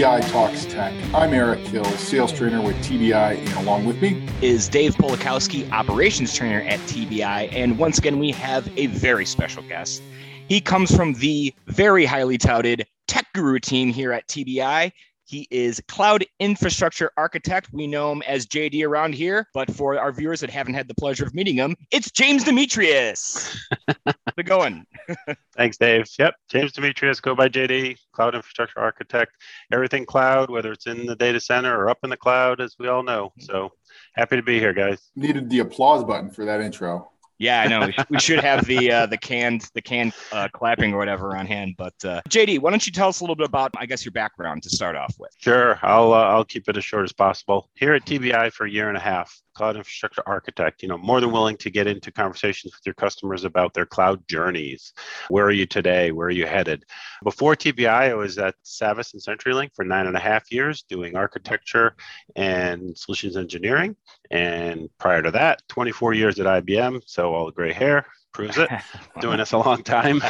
TBI Talks Tech. I'm Eric Hill, sales trainer with TBI, and along with me is Dave Polakowski, operations trainer at TBI. And once again, we have a very special guest. He comes from the very highly touted Tech Guru team here at TBI. He is cloud infrastructure architect. We know him as JD around here, but for our viewers that haven't had the pleasure of meeting him, it's James Demetrius. How's it going? Thanks, Dave. Yep, James Demetrius, go by JD, cloud infrastructure architect. Everything cloud, whether it's in the data center or up in the cloud, as we all know. So happy to be here, guys. Needed the applause button for that intro. Yeah, I know. We should have the uh, the canned the canned uh, clapping or whatever on hand. But uh, JD, why don't you tell us a little bit about, I guess, your background to start off with? Sure, I'll uh, I'll keep it as short as possible. Here at TBI for a year and a half, cloud infrastructure architect, you know, more than willing to get into conversations with your customers about their cloud journeys. Where are you today? Where are you headed? Before TBI, I was at Savvis and CenturyLink for nine and a half years doing architecture and solutions engineering. And prior to that, 24 years at IBM. So all the gray hair proves it. doing this a long time.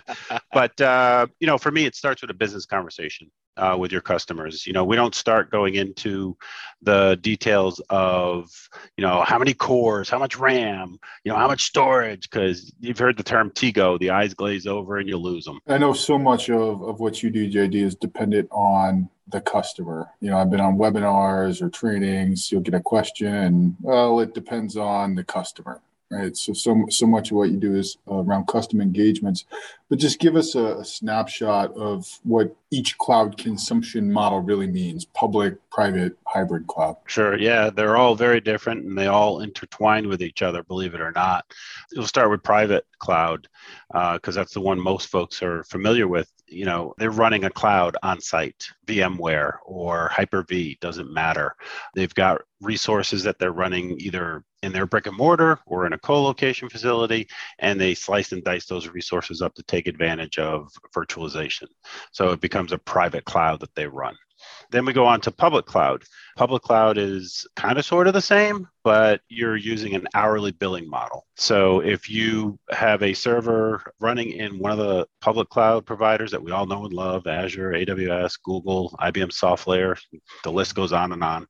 but, uh, you know, for me, it starts with a business conversation uh, with your customers. You know, we don't start going into the details of, you know, how many cores, how much RAM, you know, how much storage, because you've heard the term TIGO, the eyes glaze over and you lose them. I know so much of, of what you do, JD, is dependent on the customer. You know, I've been on webinars or trainings, you'll get a question, and well, it depends on the customer right? So, so, so much of what you do is uh, around custom engagements, but just give us a, a, snapshot of what each cloud consumption model really means public, private, hybrid cloud. Sure. Yeah. They're all very different and they all intertwine with each other, believe it or not. We'll start with private cloud because uh, that's the one most folks are familiar with you know they're running a cloud on site vmware or hyper-v doesn't matter. They've got resources that they're running either in their brick and mortar or in a co-location facility and they slice and dice those resources up to take advantage of virtualization. So it becomes a private cloud that they run then we go on to public cloud. Public cloud is kind of sort of the same, but you're using an hourly billing model. So if you have a server running in one of the public cloud providers that we all know and love Azure, AWS, Google, IBM SoftLayer, the list goes on and on.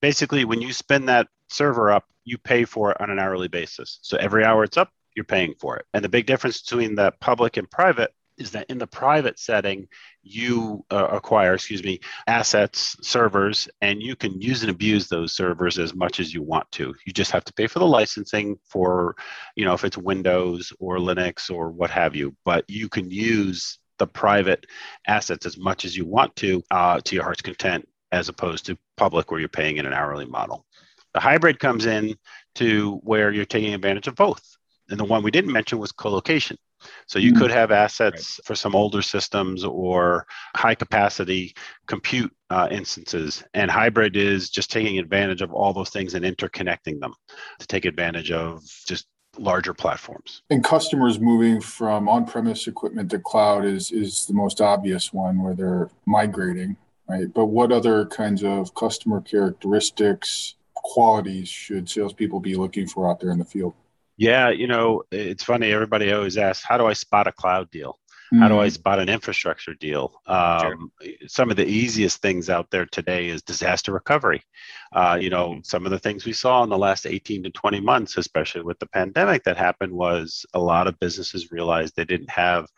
Basically, when you spin that server up, you pay for it on an hourly basis. So every hour it's up, you're paying for it. And the big difference between the public and private is that in the private setting, you uh, acquire, excuse me, assets, servers, and you can use and abuse those servers as much as you want to. You just have to pay for the licensing for, you know, if it's Windows or Linux or what have you, but you can use the private assets as much as you want to uh, to your heart's content as opposed to public where you're paying in an hourly model. The hybrid comes in to where you're taking advantage of both. And the one we didn't mention was co-location. So you mm could have assets right. for some older systems or high capacity compute uh, instances. And hybrid is just taking advantage of all those things and interconnecting them to take advantage of just larger platforms. And customers moving from on-premise equipment to cloud is is the most obvious one where they're migrating, right? But what other kinds of customer characteristics, qualities should salespeople be looking for out there in the field? Yeah, you know, it's funny. Everybody always asks, how do I spot a cloud deal? How do I mm-hmm. spot an infrastructure deal? Um, sure. Some of the easiest things out there today is disaster recovery. Uh, you know, mm-hmm. some of the things we saw in the last 18 to 20 months, especially with the pandemic that happened, was a lot of businesses realized they didn't have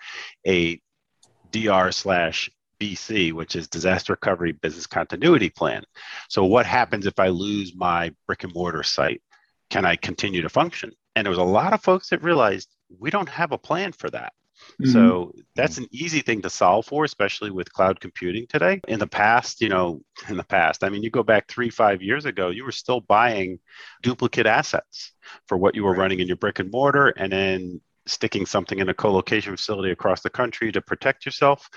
a DR slash BC, which is disaster recovery business continuity plan. So, what happens if I lose my brick and mortar site? Can I continue to function? And there was a lot of folks that realized we don't have a plan for that. Mm-hmm. So that's an easy thing to solve for, especially with cloud computing today. In the past, you know, in the past, I mean, you go back three, five years ago, you were still buying duplicate assets for what you were right. running in your brick and mortar and then sticking something in a co-location facility across the country to protect yourself.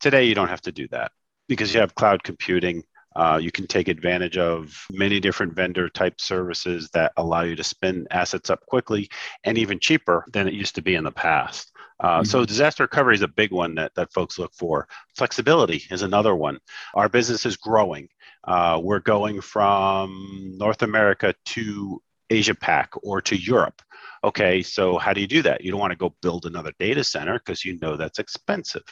Today, you don't have to do that because you have cloud computing uh, you can take advantage of many different vendor type services that allow you to spin assets up quickly and even cheaper than it used to be in the past. Uh, mm-hmm. So disaster recovery is a big one that, that folks look for. Flexibility is another one. Our business is growing. Uh, we're going from North America to Asia Pac or to Europe. Okay, so how do you do that? You don't want to go build another data center because you know that's expensive.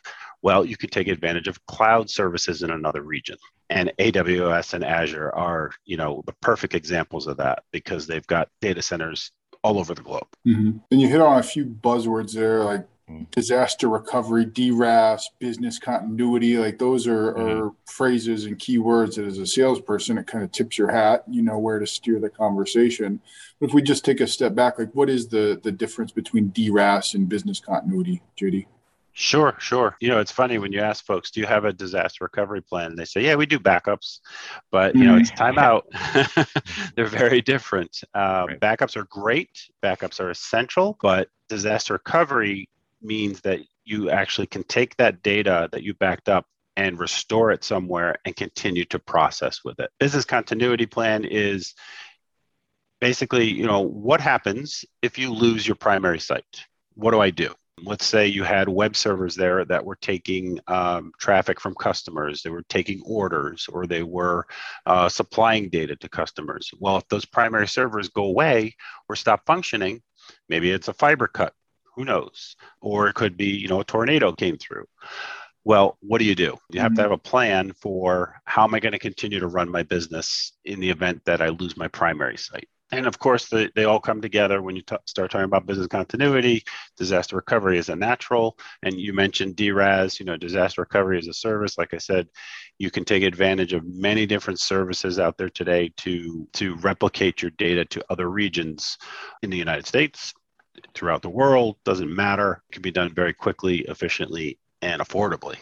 Well, you can take advantage of cloud services in another region. And AWS and Azure are, you know, the perfect examples of that because they've got data centers all over the globe. Mm-hmm. And you hit on a few buzzwords there like. Disaster recovery, DRaaS, business continuity. Like those are, mm-hmm. are, phrases and keywords that as a salesperson, it kind of tips your hat, you know, where to steer the conversation. But if we just take a step back, like what is the, the difference between DRaaS and business continuity, JD? Sure, sure. You know, it's funny when you ask folks, do you have a disaster recovery plan? They say, yeah, we do backups, but you know, it's mm-hmm. timeout. They're very different. Uh, right. Backups are great. Backups are essential, but disaster recovery means that you actually can take that data that you backed up and restore it somewhere and continue to process with it. Business continuity plan is basically, you know, what happens if you lose your primary site? What do I do? let's say you had web servers there that were taking um, traffic from customers, they were taking orders, or they were uh, supplying data to customers. Well, if those primary servers go away or stop functioning, maybe it's a fiber cut, who knows? Or it could be, you know, a tornado came through. Well, what do you do? You have mm-hmm. to have a plan for how am I going to continue to run my business in the event that I lose my primary site and of course, the, they all come together when you t- start talking about business continuity. Disaster recovery is a natural, and you mentioned DRaaS. You know, disaster recovery is a service. Like I said, you can take advantage of many different services out there today to to replicate your data to other regions in the United States, throughout the world. Doesn't matter. It can be done very quickly, efficiently, and affordably.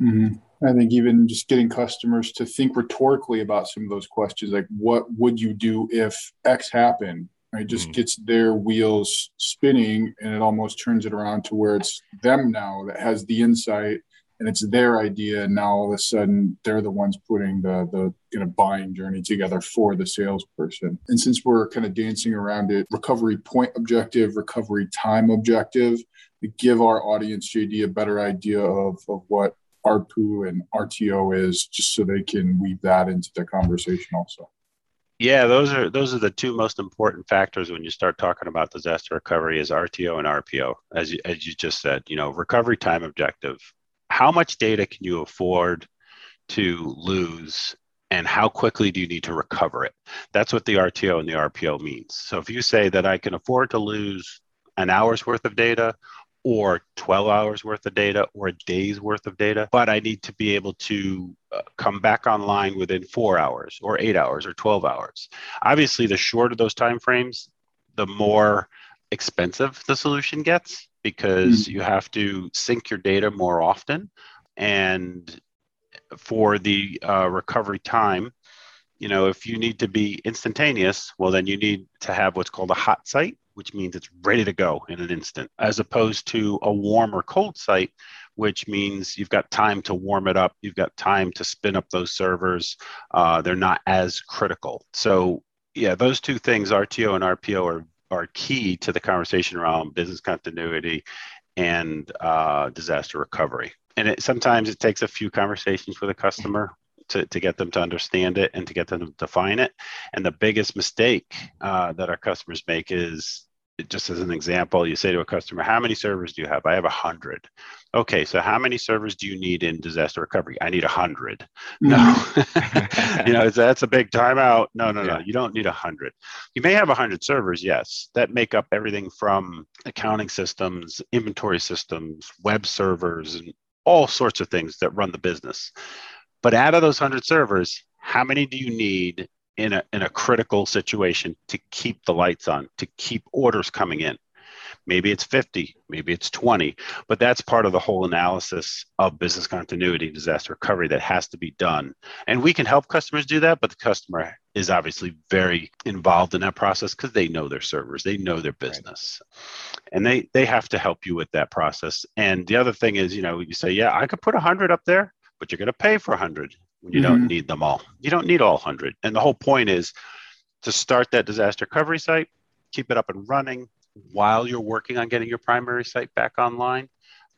Mm-hmm. I think even just getting customers to think rhetorically about some of those questions, like what would you do if X happened? It just mm-hmm. gets their wheels spinning, and it almost turns it around to where it's them now that has the insight, and it's their idea. And now all of a sudden, they're the ones putting the the you know buying journey together for the salesperson. And since we're kind of dancing around it, recovery point objective, recovery time objective, to give our audience JD a better idea of of what RPO and RTO is, just so they can weave that into the conversation also. Yeah, those are those are the two most important factors when you start talking about disaster recovery is RTO and RPO. As you, as you just said, you know, recovery time objective. How much data can you afford to lose and how quickly do you need to recover it? That's what the RTO and the RPO means. So if you say that I can afford to lose an hour's worth of data or 12 hours worth of data or a day's worth of data, but I need to be able to uh, come back online within four hours or eight hours or 12 hours. Obviously, the shorter those time frames, the more expensive the solution gets because mm-hmm. you have to sync your data more often. And for the uh, recovery time, you know, if you need to be instantaneous, well, then you need to have what's called a hot site which means it's ready to go in an instant, as opposed to a warm or cold site, which means you've got time to warm it up, you've got time to spin up those servers. Uh, they're not as critical. So, yeah, those two things, RTO and RPO, are, are key to the conversation around business continuity and uh, disaster recovery. And it, sometimes it takes a few conversations with a customer to, to get them to understand it and to get them to define it. And the biggest mistake uh, that our customers make is just as an example, you say to a customer, How many servers do you have? I have a hundred. Okay, so how many servers do you need in disaster recovery? I need a hundred. No, mm-hmm. you know, that's a big timeout. No, no, yeah. no, you don't need a hundred. You may have a hundred servers, yes, that make up everything from accounting systems, inventory systems, web servers, and all sorts of things that run the business. But out of those hundred servers, how many do you need in a, in a critical situation to keep the lights on, to keep orders coming in. Maybe it's 50, maybe it's 20, but that's part of the whole analysis of business continuity, disaster recovery that has to be done. And we can help customers do that, but the customer is obviously very involved in that process because they know their servers, they know their business. Right. And they they have to help you with that process. And the other thing is, you know, you say, yeah, I could put 100 up there, but you're going to pay for 100 when you mm-hmm. don't need them all. You don't need all 100. And the whole point is to start that disaster recovery site, keep it up and running while you're working on getting your primary site back online,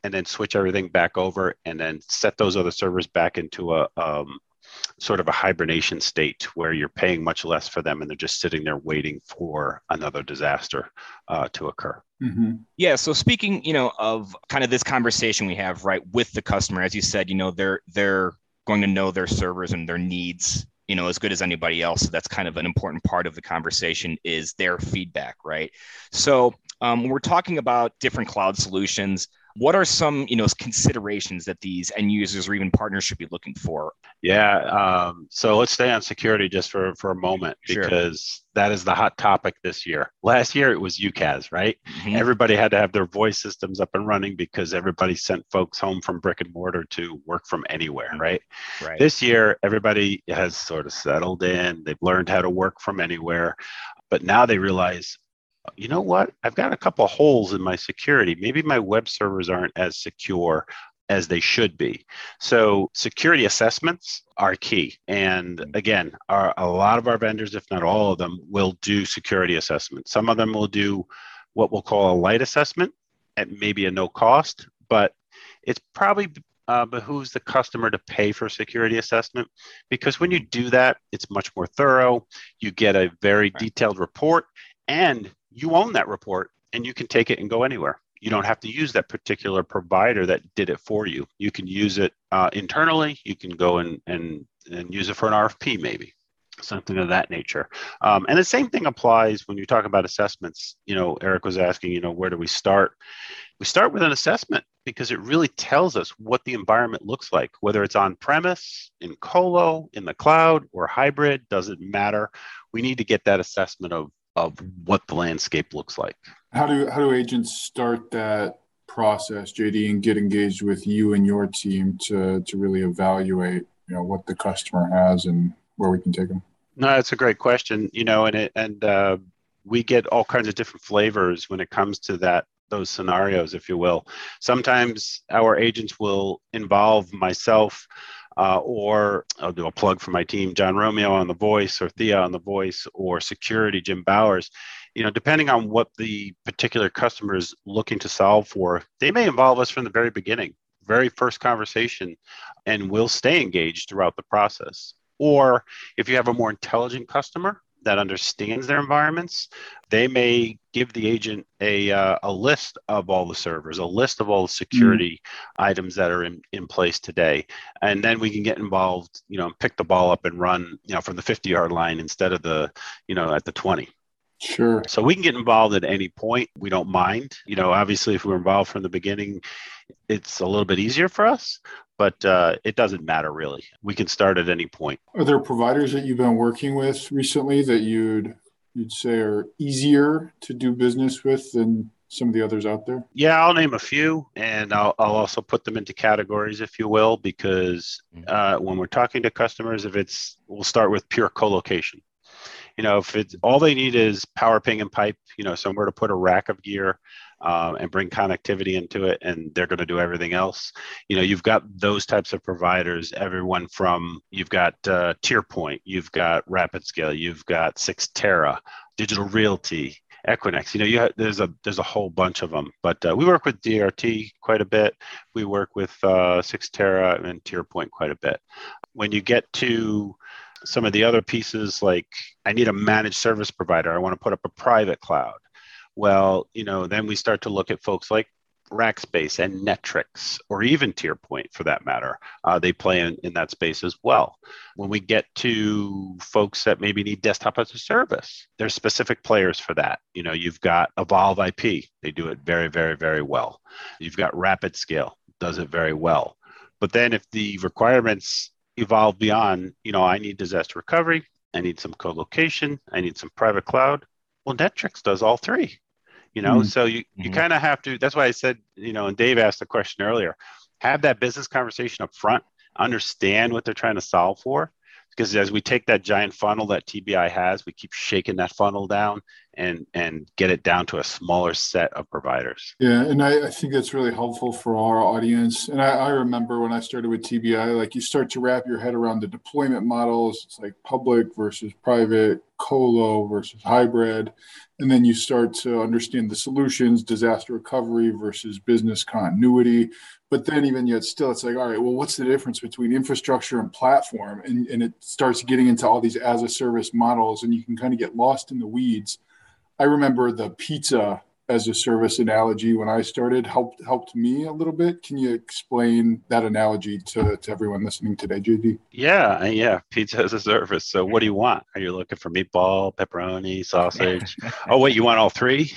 and then switch everything back over and then set those other servers back into a, um, sort of a hibernation state where you're paying much less for them and they're just sitting there waiting for another disaster uh, to occur. Mm-hmm. Yeah. So speaking, you know, of kind of this conversation we have right with the customer, as you said, you know, they're they're going to know their servers and their needs you know as good as anybody else. So that's kind of an important part of the conversation is their feedback right? So um, when we're talking about different cloud solutions what are some you know considerations that these end users or even partners should be looking for? Yeah um, so let's stay on security just for for a moment because sure. that is the hot topic this year. Last year it was UCaaS, right? Mm-hmm. everybody had to have their voice systems up and running because everybody sent folks home from brick and mortar to work from anywhere mm-hmm. right? Right. This year everybody has sort of settled in. They've learned how to work from anywhere. But now they realize you know what? I've got a couple holes in my security. Maybe my web servers aren't as secure as they should be. So security assessments are key. And again, our, a lot of our vendors, if not all of them, will do security assessments. Some of them will do what we'll call a light assessment at maybe a no cost, but it's probably uh, behooves the customer to pay for security assessment because when you do that, it's much more thorough. You get a very detailed report and you own that report and you can take it and go anywhere. You don't have to use that particular provider that did it for you. You can use it uh, internally. You can go and, and, and use it for an RFP, maybe something of that nature. Um, and the same thing applies when you talk about assessments. You know, Eric was asking, you know, where do we start? We start with an assessment because it really tells us what the environment looks like, whether it's on premise, in colo, in the cloud, or hybrid, doesn't matter. We need to get that assessment of of what the landscape looks like. How do how do agents start that process, JD, and get engaged with you and your team to to really evaluate, you know, what the customer has and where we can take them? No, that's a great question. You know, and it and uh, we get all kinds of different flavors when it comes to that those scenarios, if you will. Sometimes our agents will involve myself uh, or I'll do a plug for my team, John Romeo on the voice, or Thea on the voice, or security, Jim Bowers. You know, depending on what the particular customer is looking to solve for, they may involve us from the very beginning, very first conversation, and we'll stay engaged throughout the process. Or if you have a more intelligent customer, that understands their environments, they may give the agent a, uh, a list of all the servers, a list of all the security mm-hmm. items that are in, in place today. And then we can get involved, you know, pick the ball up and run, you know, from the 50 yard line instead of the, you know, at the 20. Sure. So we can get involved at any point. We don't mind. You know, obviously, if we're involved from the beginning, it's a little bit easier for us, but uh, it doesn't matter really. We can start at any point. Are there providers that you've been working with recently that you'd you'd say are easier to do business with than some of the others out there? Yeah, I'll name a few, and I'll, I'll also put them into categories, if you will, because mm-hmm. uh, when we're talking to customers, if it's we'll start with pure co-location you know, if it's all they need is power ping and pipe, you know, somewhere to put a rack of gear um, and bring connectivity into it, and they're going to do everything else. You know, you've got those types of providers. Everyone from you've got uh, TierPoint, you've got RapidScale, you've got Cyxtera, Digital Realty, Equinix. You know, you have, there's a there's a whole bunch of them. But uh, we work with DRT quite a bit. We work with uh, Cyxtera and TierPoint quite a bit. When you get to some of the other pieces like i need a managed service provider i want to put up a private cloud well you know then we start to look at folks like rackspace and netrix or even tierpoint for that matter. Uh, they play in, in that space as well. When we get to folks that maybe need desktop as a service there's specific players for that. You know you've got evolve ip they do it very very very well. You've got Rapid Scale, does it very well. But then if the requirements evolve beyond, you know, I need disaster recovery, I need some co-location, I need some private cloud. Well, Netrix does all three. You know, mm-hmm. so you you mm-hmm. kind of have to. That's why I said, you know, and Dave asked the question earlier. Have that business conversation up front. Understand what they're trying to solve for, because as we take that giant funnel that TBI has, we keep shaking that funnel down and and get it down to a smaller set of providers. Yeah, and I, I think that's really helpful for our audience. And I, I, remember when I started with TBI, like you start to wrap your head around the deployment models. It's like public versus private, colo versus hybrid, and then you start to understand the solutions, disaster recovery versus business continuity. But then even yet still, it's like, all right, well, what's the difference between infrastructure and platform? And, and it starts getting into all these as a service models, and you can kind of get lost in the weeds. I remember the pizza as a service analogy when I started helped helped me a little bit. Can you explain that analogy to, to everyone listening today, JD? Yeah, yeah, pizza as a service. So what do you want? Are you looking for meatball, pepperoni, sausage? oh, wait, you want all three?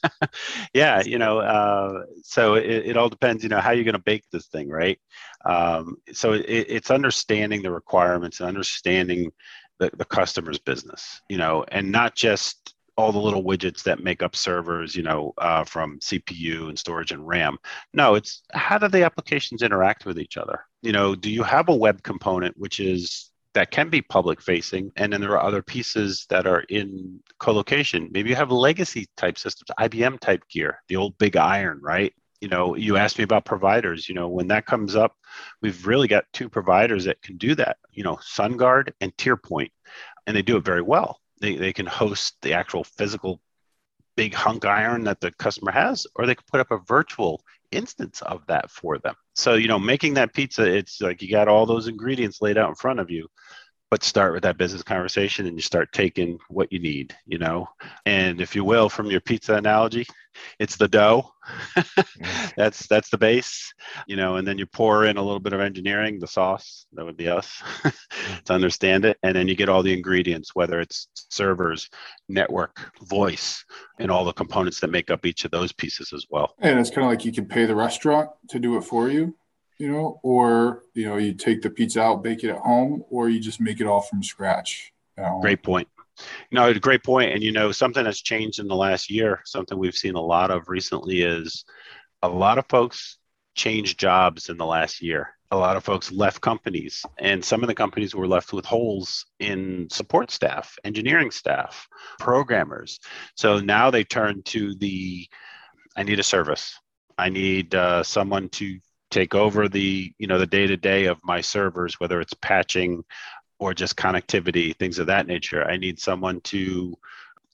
yeah, you know, uh, so it, it, all depends, you know, how you're going to bake this thing, right? Um, so it, it's understanding the requirements and understanding the, the customer's business, you know, and not just all the little widgets that make up servers, you know, uh, from CPU and storage and RAM. No, it's how do the applications interact with each other? You know, do you have a web component which is that can be public facing, and then there are other pieces that are in colocation. Maybe you have legacy type systems, IBM type gear, the old big iron, right? You know, you asked me about providers. You know, when that comes up, we've really got two providers that can do that. You know, SunGard and TierPoint, and they do it very well they, they can host the actual physical big hunk iron that the customer has, or they can put up a virtual instance of that for them. So, you know, making that pizza, it's like you got all those ingredients laid out in front of you but start with that business conversation and you start taking what you need you know? And if you will from your pizza analogy it's the dough. Mm. That's that's the base you know and then you pour in a little bit of engineering the sauce that would be us mm. to understand it. And then you get all the ingredients whether it's servers network voice and all the components that make up each of those pieces as well. And it's kind of like you can pay the restaurant to do it for you you know, or you know, you take the pizza out, bake it at home, or you just make it all from scratch. Great point. No, a great point. And you know, something that's changed in the last year, something we've seen a lot of recently is a lot of folks changed jobs in the last year. A lot of folks left companies, and some of the companies were left with holes in support staff, engineering staff, programmers. So now they turn to the I need a service. I need uh, someone to take over the you know the day to day of my servers whether it's patching or just connectivity things of that nature i need someone to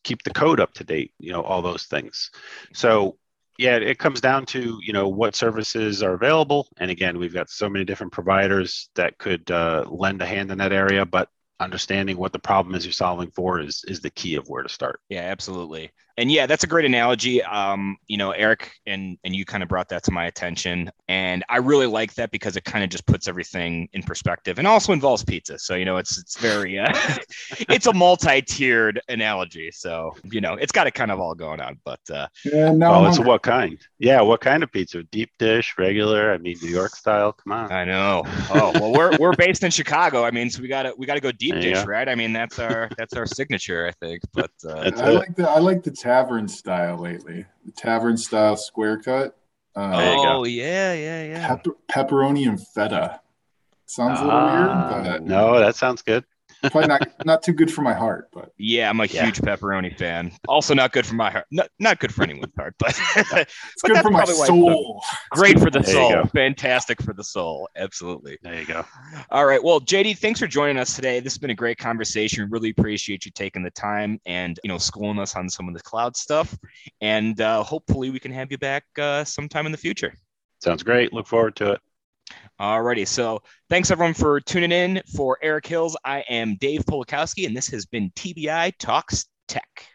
keep the code up to date you know all those things so yeah it comes down to you know what services are available and again we've got so many different providers that could uh, lend a hand in that area but understanding what the problem is you're solving for is is the key of where to start. Yeah, absolutely. And yeah, that's a great analogy. Um, you know, Eric and and you kind of brought that to my attention, and I really like that because it kind of just puts everything in perspective, and also involves pizza. So you know, it's it's very uh, it's a multi-tiered analogy. So you know, it's got it kind of all going on. But uh, yeah, no, well, it's what kind? Yeah, what kind of pizza? Deep dish, regular? I mean, New York style. Come on. I know. Oh well, we're we're based in Chicago. I mean, so we gotta we gotta go deep deep dish, right? I mean, that's our that's our signature, I think. But uh, I like the I like the tavern style lately. The tavern style square cut. Uh, oh yeah, yeah, yeah. Pepper, pepperoni and feta. Sounds a little weird, ah. but no, that sounds good. Probably not not too good for my heart, but yeah, I'm a yeah. huge pepperoni fan. Also, not good for my heart. Not, not good for anyone's heart, but it's but good for my soul. Great for the soul. Fantastic for the soul. Absolutely. There you go. All right. Well, JD, thanks for joining us today. This has been a great conversation. Really appreciate you taking the time and you know schooling us on some of the cloud stuff. And uh, hopefully, we can have you back uh, sometime in the future. Sounds great. Look forward to it. Alrighty, so thanks everyone for tuning in. For Eric Hills, I am Dave Polakowski, and this has been TBI Talks Tech.